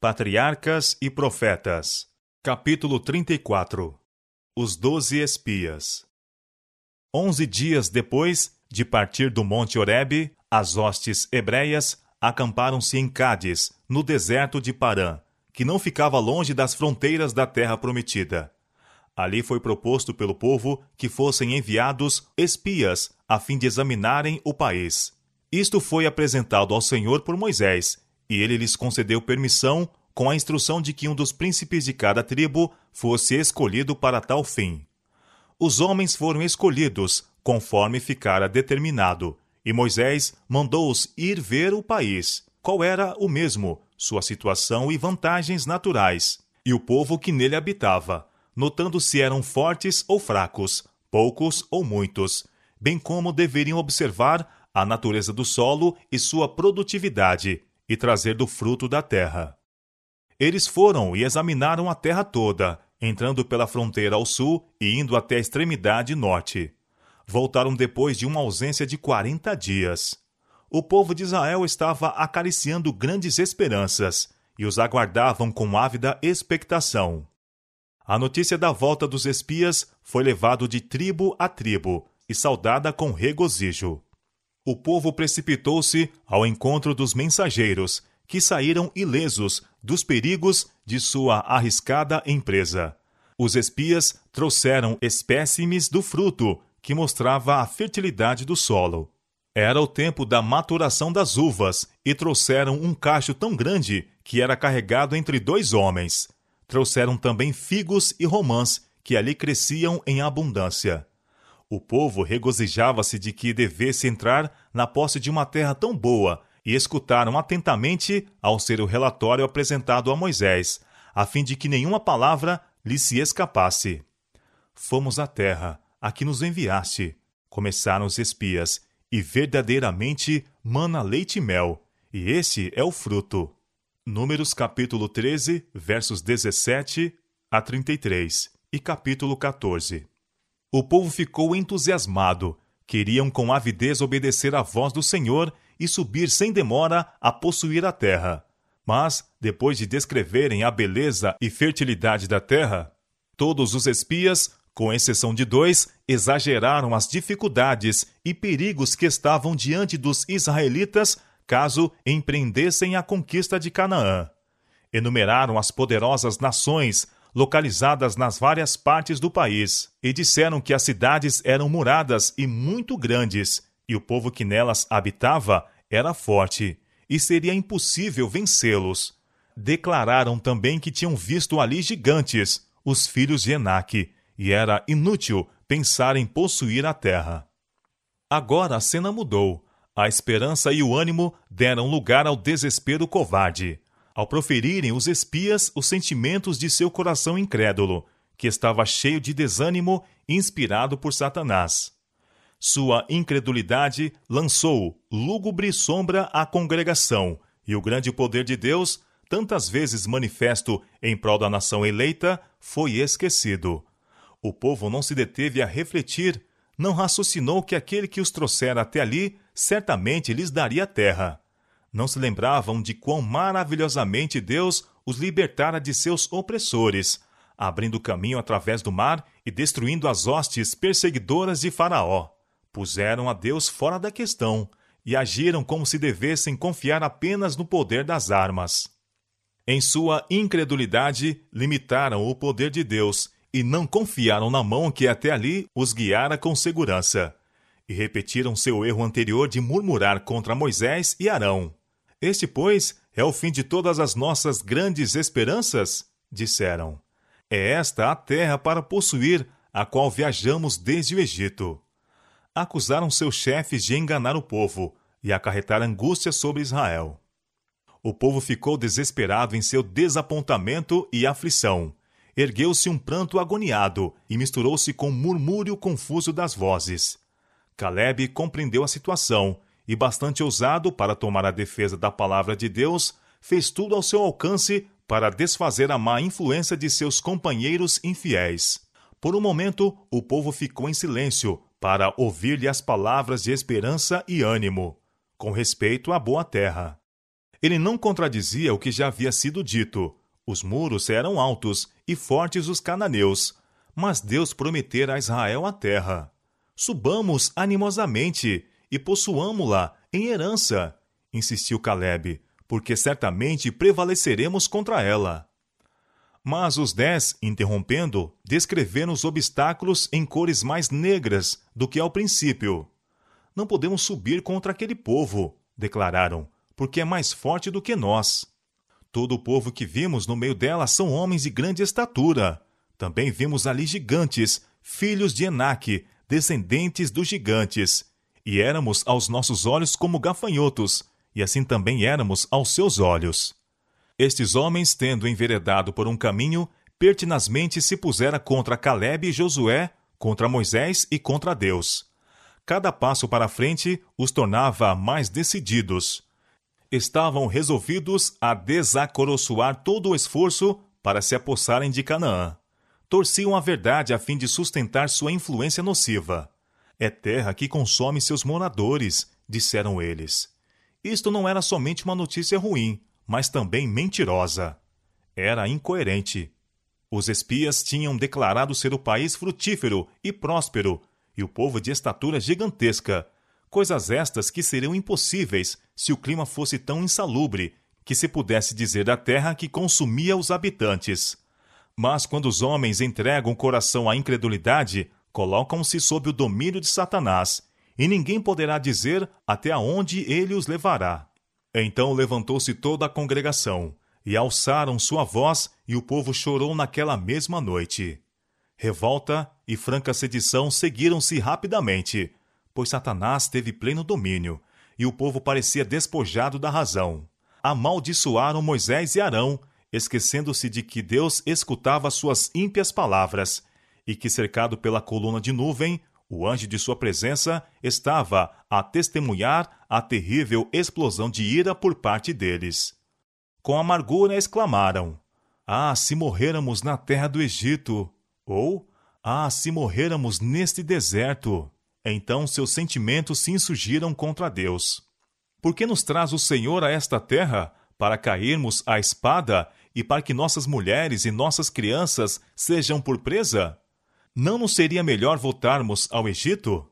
Patriarcas e Profetas, capítulo 34 Os Doze Espias. Onze dias depois de partir do Monte Horebe, as hostes hebreias acamparam-se em Cádiz, no deserto de Parã, que não ficava longe das fronteiras da terra prometida. Ali foi proposto pelo povo que fossem enviados espias a fim de examinarem o país. Isto foi apresentado ao Senhor por Moisés e ele lhes concedeu permissão com a instrução de que um dos príncipes de cada tribo fosse escolhido para tal fim. Os homens foram escolhidos, conforme ficara determinado, e Moisés mandou-os ir ver o país, qual era o mesmo, sua situação e vantagens naturais, e o povo que nele habitava, notando se eram fortes ou fracos, poucos ou muitos, bem como deveriam observar a natureza do solo e sua produtividade, e trazer do fruto da terra. Eles foram e examinaram a terra toda, entrando pela fronteira ao sul e indo até a extremidade norte. Voltaram depois de uma ausência de quarenta dias. O povo de Israel estava acariciando grandes esperanças e os aguardavam com ávida expectação. A notícia da volta dos espias foi levada de tribo a tribo e saudada com regozijo o povo precipitou-se ao encontro dos mensageiros, que saíram ilesos dos perigos de sua arriscada empresa. Os espias trouxeram espécimes do fruto, que mostrava a fertilidade do solo. Era o tempo da maturação das uvas, e trouxeram um cacho tão grande que era carregado entre dois homens. Trouxeram também figos e romãs, que ali cresciam em abundância. O povo regozijava-se de que devesse entrar na posse de uma terra tão boa e escutaram atentamente ao ser o relatório apresentado a Moisés, a fim de que nenhuma palavra lhe se escapasse. Fomos à terra, a que nos enviaste, começaram os espias, e verdadeiramente mana leite e mel, e esse é o fruto. Números capítulo 13, versos 17 a 33 e capítulo 14. O povo ficou entusiasmado. Queriam com avidez obedecer à voz do Senhor e subir sem demora a possuir a terra. Mas, depois de descreverem a beleza e fertilidade da terra, todos os espias, com exceção de dois, exageraram as dificuldades e perigos que estavam diante dos israelitas caso empreendessem a conquista de Canaã. Enumeraram as poderosas nações localizadas nas várias partes do país, e disseram que as cidades eram muradas e muito grandes, e o povo que nelas habitava era forte, e seria impossível vencê-los. Declararam também que tinham visto ali gigantes, os filhos de Enaque, e era inútil pensar em possuir a terra. Agora a cena mudou. A esperança e o ânimo deram lugar ao desespero covarde ao proferirem os espias os sentimentos de seu coração incrédulo, que estava cheio de desânimo inspirado por Satanás. Sua incredulidade lançou lúgubre sombra à congregação, e o grande poder de Deus, tantas vezes manifesto em prol da nação eleita, foi esquecido. O povo não se deteve a refletir, não raciocinou que aquele que os trouxera até ali certamente lhes daria terra não se lembravam de quão maravilhosamente Deus os libertara de seus opressores, abrindo caminho através do mar e destruindo as hostes perseguidoras de Faraó. Puseram a Deus fora da questão e agiram como se devessem confiar apenas no poder das armas. Em sua incredulidade, limitaram o poder de Deus e não confiaram na mão que até ali os guiara com segurança. E repetiram seu erro anterior de murmurar contra Moisés e Arão. Este, pois, é o fim de todas as nossas grandes esperanças? Disseram. É esta a terra para possuir, a qual viajamos desde o Egito. Acusaram seus chefes de enganar o povo e acarretar angústia sobre Israel. O povo ficou desesperado em seu desapontamento e aflição. Ergueu-se um pranto agoniado e misturou-se com o murmúrio confuso das vozes. Caleb compreendeu a situação e bastante ousado para tomar a defesa da palavra de Deus, fez tudo ao seu alcance para desfazer a má influência de seus companheiros infiéis. Por um momento, o povo ficou em silêncio para ouvir-lhe as palavras de esperança e ânimo, com respeito à boa terra. Ele não contradizia o que já havia sido dito. Os muros eram altos e fortes os cananeus, mas Deus prometera a Israel a terra. Subamos animosamente e possuamo-la em herança, insistiu Caleb, porque certamente prevaleceremos contra ela. Mas os dez, interrompendo, descreveram os obstáculos em cores mais negras do que ao princípio. Não podemos subir contra aquele povo, declararam, porque é mais forte do que nós. Todo o povo que vimos no meio dela são homens de grande estatura. Também vimos ali gigantes, filhos de Enaque, descendentes dos gigantes. E éramos aos nossos olhos como gafanhotos, e assim também éramos aos seus olhos. Estes homens, tendo enveredado por um caminho, pertinazmente se pusera contra Caleb e Josué, contra Moisés e contra Deus. Cada passo para frente os tornava mais decididos. Estavam resolvidos a desacoroçoar todo o esforço para se apossarem de Canaã. Torciam a verdade a fim de sustentar sua influência nociva. É terra que consome seus moradores, disseram eles. Isto não era somente uma notícia ruim, mas também mentirosa. Era incoerente. Os espias tinham declarado ser o país frutífero e próspero, e o povo de estatura gigantesca, coisas estas que seriam impossíveis se o clima fosse tão insalubre que se pudesse dizer da terra que consumia os habitantes. Mas quando os homens entregam o coração à incredulidade, colocam-se sob o domínio de Satanás, e ninguém poderá dizer até aonde ele os levará. Então levantou-se toda a congregação, e alçaram sua voz, e o povo chorou naquela mesma noite. Revolta e franca sedição seguiram-se rapidamente, pois Satanás teve pleno domínio, e o povo parecia despojado da razão. Amaldiçoaram Moisés e Arão, esquecendo-se de que Deus escutava suas ímpias palavras, e que, cercado pela coluna de nuvem, o anjo de sua presença estava a testemunhar a terrível explosão de ira por parte deles. Com amargura exclamaram: Ah, se morrêramos na terra do Egito! Ou, Ah, se morrêramos neste deserto! Então seus sentimentos se insurgiram contra Deus. Por que nos traz o Senhor a esta terra para cairmos à espada e para que nossas mulheres e nossas crianças sejam por presa? Não nos seria melhor voltarmos ao Egito?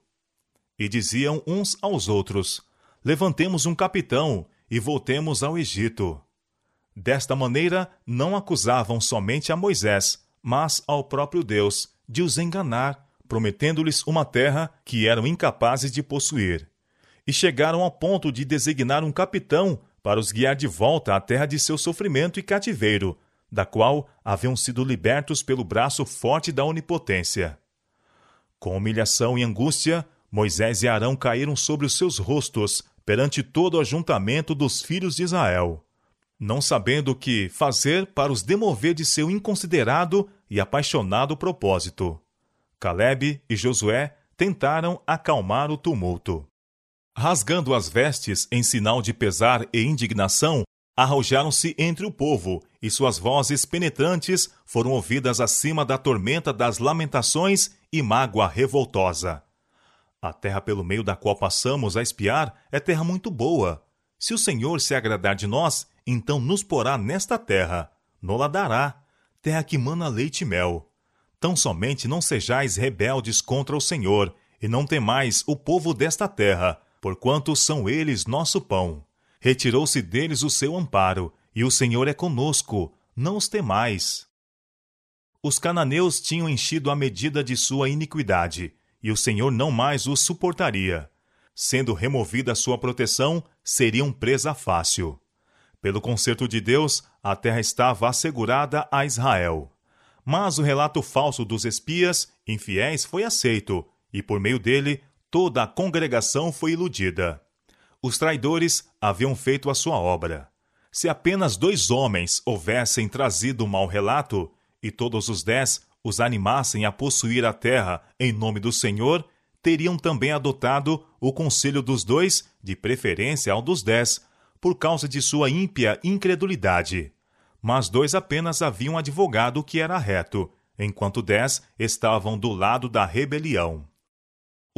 E diziam uns aos outros: Levantemos um capitão e voltemos ao Egito. Desta maneira, não acusavam somente a Moisés, mas ao próprio Deus, de os enganar, prometendo-lhes uma terra que eram incapazes de possuir. E chegaram ao ponto de designar um capitão para os guiar de volta à terra de seu sofrimento e cativeiro, da qual haviam sido libertos pelo braço forte da onipotência. Com humilhação e angústia, Moisés e Arão caíram sobre os seus rostos perante todo o ajuntamento dos filhos de Israel, não sabendo o que fazer para os demover de seu inconsiderado e apaixonado propósito. Caleb e Josué tentaram acalmar o tumulto. Rasgando as vestes em sinal de pesar e indignação, arrojaram-se entre o povo, e suas vozes penetrantes foram ouvidas acima da tormenta das lamentações e mágoa revoltosa. A terra pelo meio da qual passamos a espiar é terra muito boa. Se o Senhor se agradar de nós, então nos porá nesta terra, nola dará, terra que mana leite e mel. Tão somente não sejais rebeldes contra o Senhor, e não temais o povo desta terra, porquanto são eles nosso pão. Retirou-se deles o seu amparo, e o Senhor é conosco, não os temais. Os cananeus tinham enchido a medida de sua iniquidade, e o Senhor não mais os suportaria. Sendo removida sua proteção, seriam presa fácil. Pelo conserto de Deus, a terra estava assegurada a Israel. Mas o relato falso dos espias, infiéis, foi aceito, e por meio dele, toda a congregação foi iludida. Os traidores haviam feito a sua obra. Se apenas dois homens houvessem trazido o mau relato, e todos os dez os animassem a possuir a terra em nome do Senhor, teriam também adotado o conselho dos dois, de preferência ao dos dez, por causa de sua ímpia incredulidade. Mas dois apenas haviam advogado o que era reto, enquanto dez estavam do lado da rebelião.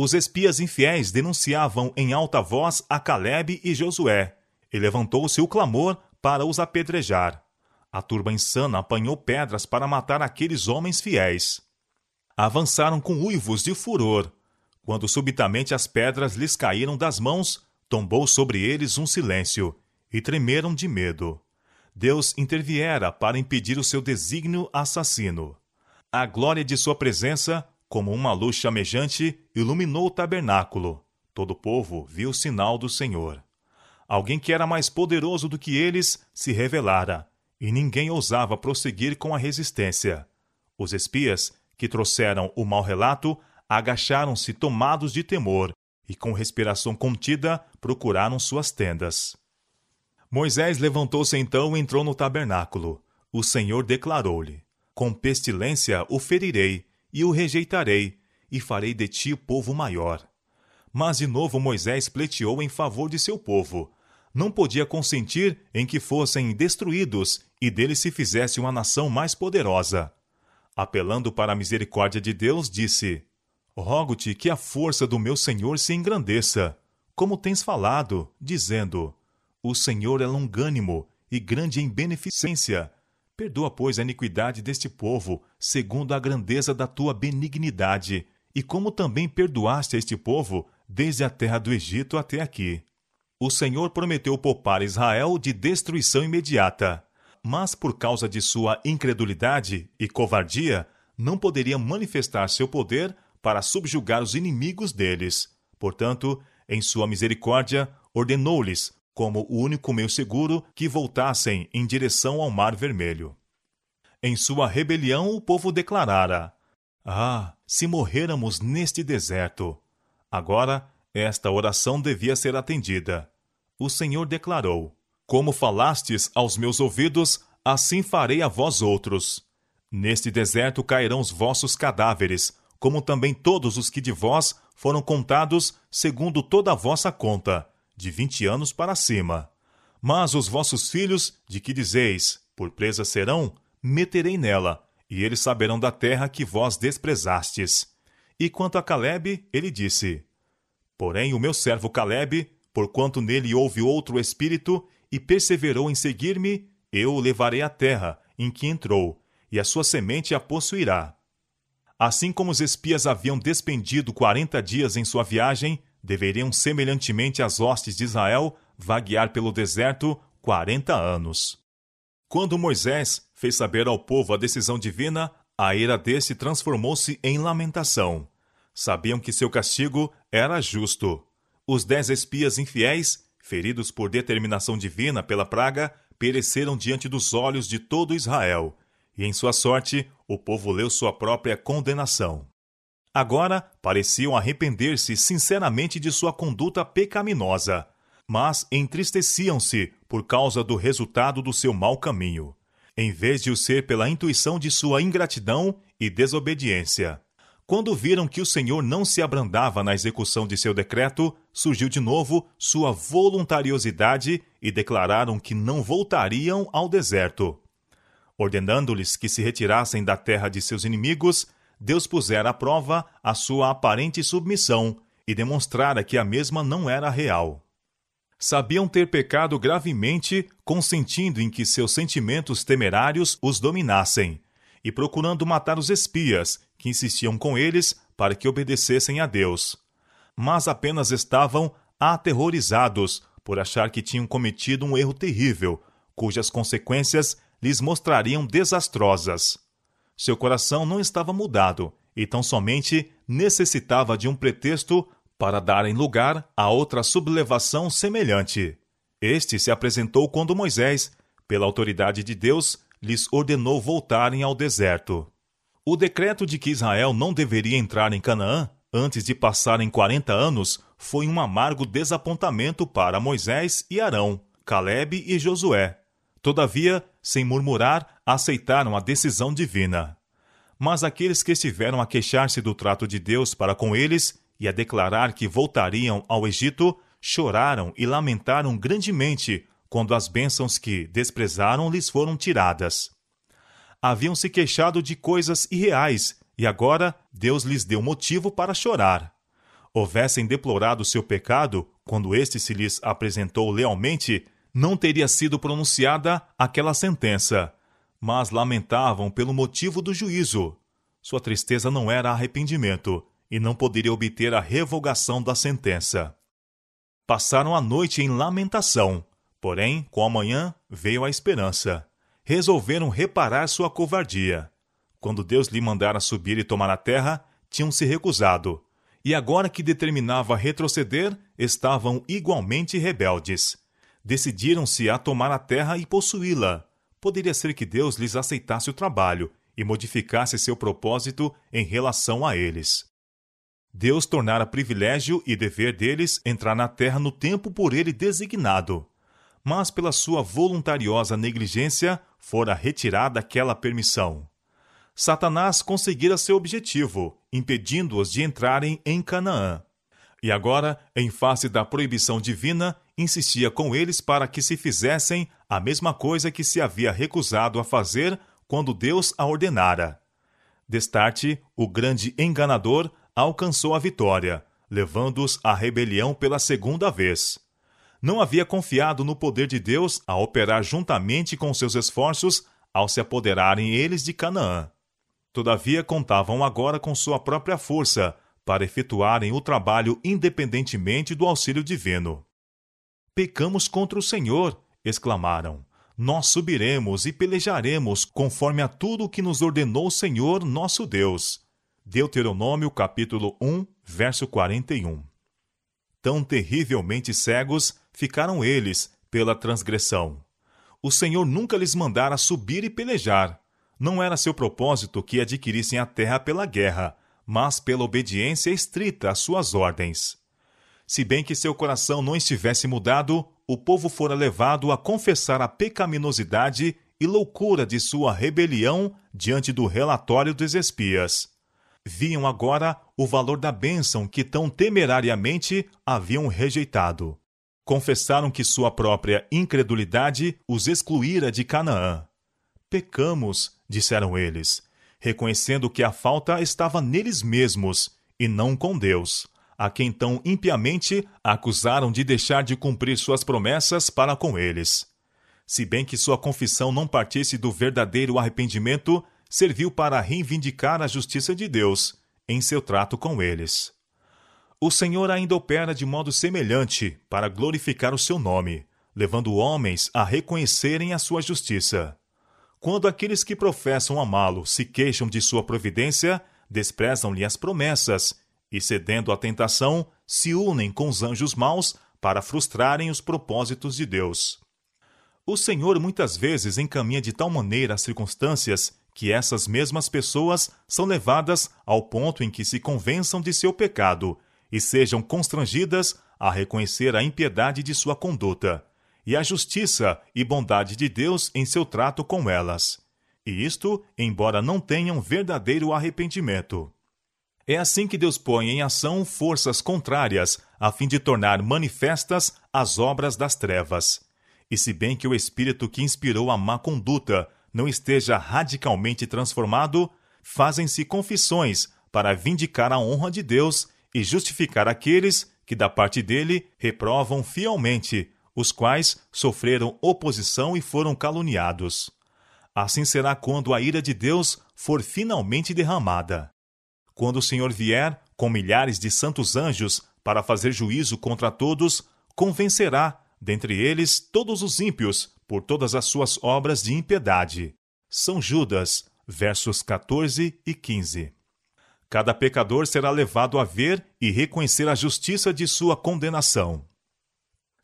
Os espias infiéis denunciavam em alta voz a Caleb e Josué. e levantou-se o clamor para os apedrejar. A turba insana apanhou pedras para matar aqueles homens fiéis. Avançaram com uivos de furor. Quando subitamente as pedras lhes caíram das mãos, tombou sobre eles um silêncio, e tremeram de medo. Deus interviera para impedir o seu desígnio assassino. A glória de sua presença, como uma luz chamejante, iluminou o tabernáculo. Todo o povo viu o sinal do Senhor. Alguém que era mais poderoso do que eles se revelara, e ninguém ousava prosseguir com a resistência. Os espias, que trouxeram o mau relato, agacharam-se tomados de temor e, com respiração contida, procuraram suas tendas. Moisés levantou-se então e entrou no tabernáculo. O Senhor declarou-lhe: Com pestilência o ferirei, e o rejeitarei, e farei de ti povo maior. Mas de novo Moisés pleiteou em favor de seu povo. Não podia consentir em que fossem destruídos e dele se fizesse uma nação mais poderosa. Apelando para a misericórdia de Deus, disse: Rogo-te que a força do meu Senhor se engrandeça, como tens falado, dizendo: O Senhor é longânimo e grande em beneficência. Perdoa, pois, a iniquidade deste povo, segundo a grandeza da tua benignidade, e como também perdoaste a este povo, desde a terra do Egito até aqui. O Senhor prometeu poupar Israel de destruição imediata mas por causa de sua incredulidade e covardia, não poderia manifestar seu poder para subjugar os inimigos deles. Portanto, em sua misericórdia, ordenou-lhes, como o único meio seguro, que voltassem em direção ao Mar Vermelho. Em sua rebelião, o povo declarara: Ah, se morrêramos neste deserto! Agora, esta oração devia ser atendida. O Senhor declarou: como falastes aos meus ouvidos, assim farei a vós outros. Neste deserto cairão os vossos cadáveres, como também todos os que de vós foram contados segundo toda a vossa conta, de vinte anos para cima. Mas os vossos filhos, de que dizeis, por presa serão, meterei nela, e eles saberão da terra que vós desprezastes. E quanto a Caleb, ele disse: Porém o meu servo Caleb, porquanto nele houve outro espírito, e perseverou em seguir-me, eu o levarei à terra em que entrou, e a sua semente a possuirá. Assim como os espias haviam despendido quarenta dias em sua viagem, deveriam semelhantemente as hostes de Israel vaguear pelo deserto quarenta anos. Quando Moisés fez saber ao povo a decisão divina, a ira desse transformou-se em lamentação. Sabiam que seu castigo era justo. Os dez espias infiéis feridos por determinação divina pela praga, pereceram diante dos olhos de todo Israel, e em sua sorte o povo leu sua própria condenação. Agora pareciam arrepender-se sinceramente de sua conduta pecaminosa, mas entristeciam-se por causa do resultado do seu mau caminho, em vez de o ser pela intuição de sua ingratidão e desobediência. Quando viram que o Senhor não se abrandava na execução de seu decreto, surgiu de novo sua voluntariosidade e declararam que não voltariam ao deserto. Ordenando-lhes que se retirassem da terra de seus inimigos, Deus pusera à prova a sua aparente submissão e demonstrara que a mesma não era real. Sabiam ter pecado gravemente, consentindo em que seus sentimentos temerários os dominassem, e procurando matar os espias que insistiam com eles para que obedecessem a Deus. Mas apenas estavam aterrorizados por achar que tinham cometido um erro terrível, cujas consequências lhes mostrariam desastrosas. Seu coração não estava mudado e tão somente necessitava de um pretexto para darem lugar a outra sublevação semelhante. Este se apresentou quando Moisés, pela autoridade de Deus, lhes ordenou voltarem ao deserto. O decreto de que Israel não deveria entrar em Canaã antes de passarem 40 anos foi um amargo desapontamento para Moisés e Arão, Caleb e Josué. Todavia, sem murmurar, aceitaram a decisão divina. Mas aqueles que estiveram a queixar-se do trato de Deus para com eles e a declarar que voltariam ao Egito, choraram e lamentaram grandemente quando as bênçãos que desprezaram lhes foram tiradas haviam se queixado de coisas irreais e agora Deus lhes deu motivo para chorar. Houvessem deplorado seu pecado quando este se lhes apresentou lealmente, não teria sido pronunciada aquela sentença, mas lamentavam pelo motivo do juízo. Sua tristeza não era arrependimento e não poderia obter a revogação da sentença. Passaram a noite em lamentação, porém, com a manhã veio a esperança. Resolveram reparar sua covardia. Quando Deus lhe mandara subir e tomar a terra, tinham se recusado, e agora que determinava retroceder, estavam igualmente rebeldes. Decidiram-se a tomar a terra e possuí-la. Poderia ser que Deus lhes aceitasse o trabalho e modificasse seu propósito em relação a eles. Deus tornara privilégio e dever deles entrar na terra no tempo por ele designado. Mas pela sua voluntariosa negligência fora retirada aquela permissão. Satanás conseguira seu objetivo, impedindo-os de entrarem em Canaã. E agora, em face da proibição divina, insistia com eles para que se fizessem a mesma coisa que se havia recusado a fazer quando Deus a ordenara. Destarte, o grande enganador alcançou a vitória, levando-os à rebelião pela segunda vez. Não havia confiado no poder de Deus a operar juntamente com seus esforços ao se apoderarem eles de Canaã. Todavia, contavam agora com sua própria força para efetuarem o trabalho independentemente do auxílio divino. Pecamos contra o Senhor, exclamaram. Nós subiremos e pelejaremos conforme a tudo o que nos ordenou o Senhor nosso Deus. Deuteronômio capítulo 1, verso 41. Tão terrivelmente cegos ficaram eles pela transgressão. O Senhor nunca lhes mandara subir e pelejar, não era seu propósito que adquirissem a terra pela guerra, mas pela obediência estrita às suas ordens. Se bem que seu coração não estivesse mudado, o povo fora levado a confessar a pecaminosidade e loucura de sua rebelião diante do relatório dos espias. Viam agora o valor da bênção que tão temerariamente haviam rejeitado. Confessaram que sua própria incredulidade os excluíra de Canaã. Pecamos, disseram eles, reconhecendo que a falta estava neles mesmos e não com Deus, a quem tão impiamente acusaram de deixar de cumprir suas promessas para com eles. Se bem que sua confissão não partisse do verdadeiro arrependimento, serviu para reivindicar a justiça de Deus em seu trato com eles. O Senhor ainda opera de modo semelhante para glorificar o seu nome, levando homens a reconhecerem a sua justiça. Quando aqueles que professam amá-lo se queixam de sua providência, desprezam-lhe as promessas e, cedendo à tentação, se unem com os anjos maus para frustrarem os propósitos de Deus. O Senhor muitas vezes encaminha de tal maneira as circunstâncias que essas mesmas pessoas são levadas ao ponto em que se convençam de seu pecado e sejam constrangidas a reconhecer a impiedade de sua conduta e a justiça e bondade de Deus em seu trato com elas. E isto, embora não tenham verdadeiro arrependimento. É assim que Deus põe em ação forças contrárias, a fim de tornar manifestas as obras das trevas. E se bem que o espírito que inspirou a má conduta não esteja radicalmente transformado, fazem-se confissões para vindicar a honra de Deus e justificar aqueles que, da parte dele, reprovam fielmente os quais sofreram oposição e foram caluniados. Assim será quando a ira de Deus for finalmente derramada. Quando o Senhor vier com milhares de santos anjos para fazer juízo contra todos, convencerá, dentre eles, todos os ímpios por todas as suas obras de impiedade. São Judas, versos 14 e 15. Cada pecador será levado a ver e reconhecer a justiça de sua condenação.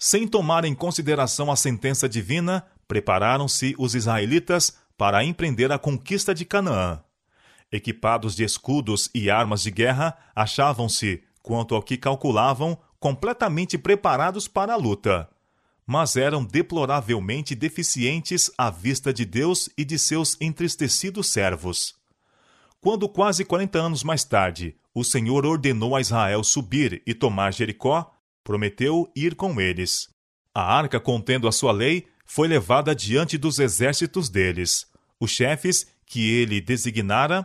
Sem tomar em consideração a sentença divina, prepararam-se os israelitas para empreender a conquista de Canaã. Equipados de escudos e armas de guerra, achavam-se, quanto ao que calculavam, completamente preparados para a luta. Mas eram deploravelmente deficientes à vista de Deus e de seus entristecidos servos. Quando, quase quarenta anos mais tarde, o Senhor ordenou a Israel subir e tomar Jericó, prometeu ir com eles. A arca, contendo a sua lei, foi levada diante dos exércitos deles. Os chefes, que ele designara,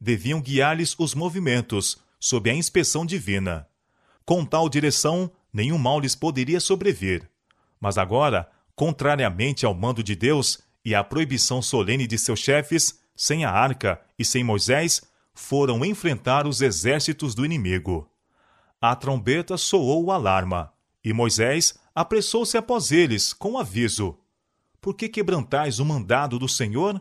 deviam guiar-lhes os movimentos, sob a inspeção divina. Com tal direção, nenhum mal lhes poderia sobrevir. Mas agora, contrariamente ao mando de Deus e à proibição solene de seus chefes, sem a arca e sem Moisés, foram enfrentar os exércitos do inimigo. A trombeta soou o alarma, e Moisés apressou-se após eles, com aviso: Por que quebrantais o mandado do Senhor?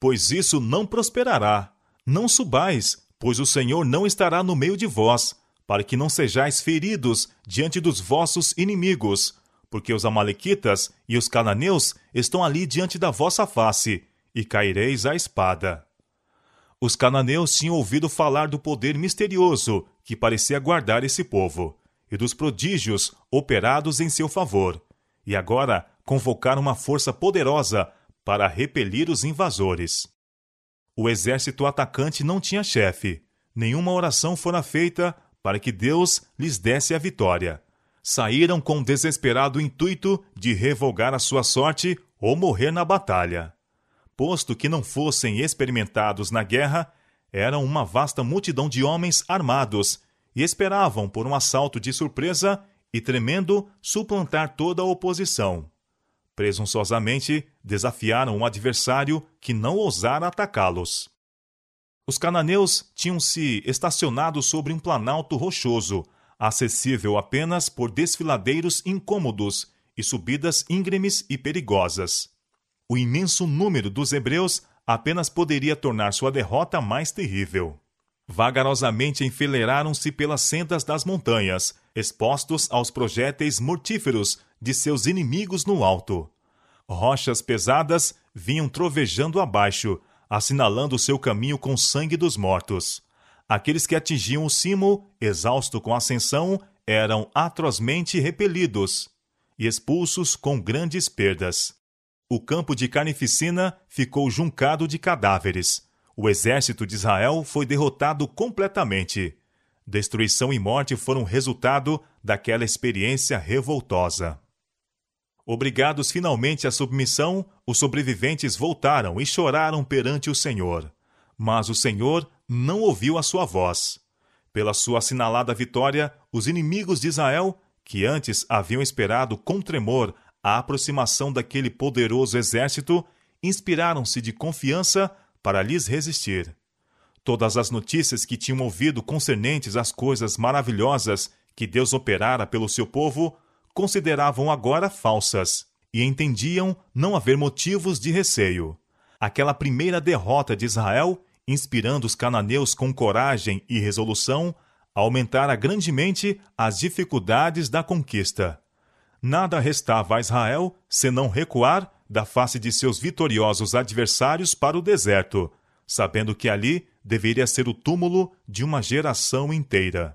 Pois isso não prosperará. Não subais, pois o Senhor não estará no meio de vós, para que não sejais feridos diante dos vossos inimigos, porque os Amalequitas e os cananeus estão ali diante da vossa face, e caireis à espada. Os cananeus tinham ouvido falar do poder misterioso que parecia guardar esse povo, e dos prodígios operados em seu favor, e agora convocaram uma força poderosa para repelir os invasores. O exército atacante não tinha chefe, nenhuma oração fora feita para que Deus lhes desse a vitória. Saíram com o desesperado intuito de revogar a sua sorte ou morrer na batalha. Posto que não fossem experimentados na guerra, eram uma vasta multidão de homens armados e esperavam por um assalto de surpresa e tremendo suplantar toda a oposição. Presunçosamente desafiaram um adversário que não ousara atacá-los. Os cananeus tinham se estacionado sobre um planalto rochoso, acessível apenas por desfiladeiros incômodos e subidas íngremes e perigosas. O imenso número dos hebreus apenas poderia tornar sua derrota mais terrível. Vagarosamente enfileiraram-se pelas sendas das montanhas, expostos aos projéteis mortíferos de seus inimigos no alto. Rochas pesadas vinham trovejando abaixo, assinalando seu caminho com sangue dos mortos. Aqueles que atingiam o cimo, exausto com a ascensão, eram atrozmente repelidos e expulsos com grandes perdas. O campo de carnificina ficou juncado de cadáveres. O exército de Israel foi derrotado completamente. Destruição e morte foram resultado daquela experiência revoltosa. Obrigados finalmente à submissão, os sobreviventes voltaram e choraram perante o Senhor. Mas o Senhor não ouviu a sua voz. Pela sua assinalada vitória, os inimigos de Israel, que antes haviam esperado com tremor a aproximação daquele poderoso exército, inspiraram-se de confiança para lhes resistir. Todas as notícias que tinham ouvido concernentes às coisas maravilhosas que Deus operara pelo seu povo consideravam agora falsas e entendiam não haver motivos de receio. Aquela primeira derrota de Israel, inspirando os cananeus com coragem e resolução, aumentara grandemente as dificuldades da conquista. Nada restava a Israel senão recuar da face de seus vitoriosos adversários para o deserto, sabendo que ali deveria ser o túmulo de uma geração inteira.